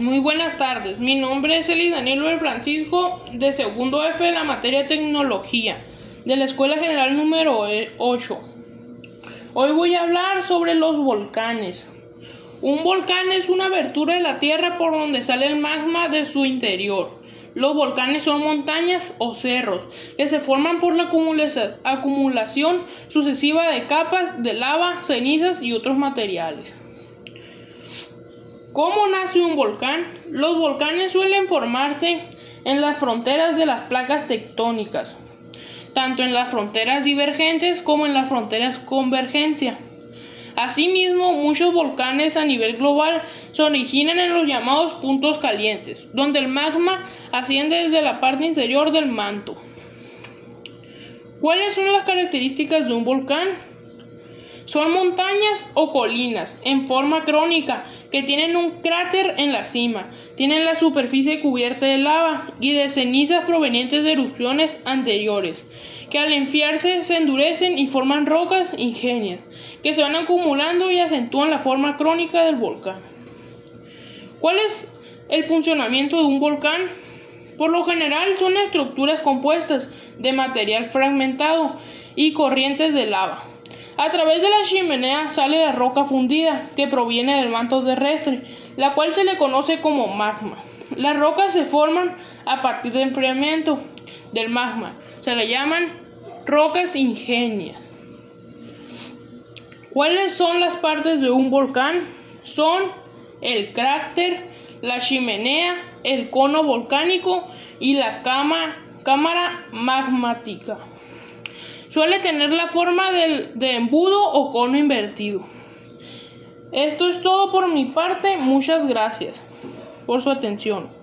Muy buenas tardes, mi nombre es Eli Daniel Francisco de segundo F de la materia tecnología de la Escuela General número 8. Hoy voy a hablar sobre los volcanes. Un volcán es una abertura de la tierra por donde sale el magma de su interior. Los volcanes son montañas o cerros que se forman por la acumulación sucesiva de capas de lava, cenizas y otros materiales. ¿Cómo nace un volcán? Los volcanes suelen formarse en las fronteras de las placas tectónicas, tanto en las fronteras divergentes como en las fronteras convergencia. Asimismo, muchos volcanes a nivel global se originan en los llamados puntos calientes, donde el magma asciende desde la parte inferior del manto. ¿Cuáles son las características de un volcán? Son montañas o colinas en forma crónica que tienen un cráter en la cima, tienen la superficie cubierta de lava y de cenizas provenientes de erupciones anteriores, que al enfriarse se endurecen y forman rocas ingenias, que se van acumulando y acentúan la forma crónica del volcán. ¿Cuál es el funcionamiento de un volcán? Por lo general son estructuras compuestas de material fragmentado y corrientes de lava a través de la chimenea sale la roca fundida que proviene del manto terrestre, la cual se le conoce como magma. Las rocas se forman a partir del enfriamiento del magma. Se le llaman rocas ingenias. ¿Cuáles son las partes de un volcán? Son el cráter, la chimenea, el cono volcánico y la cámara magmática. Suele tener la forma de embudo o cono invertido. Esto es todo por mi parte. Muchas gracias por su atención.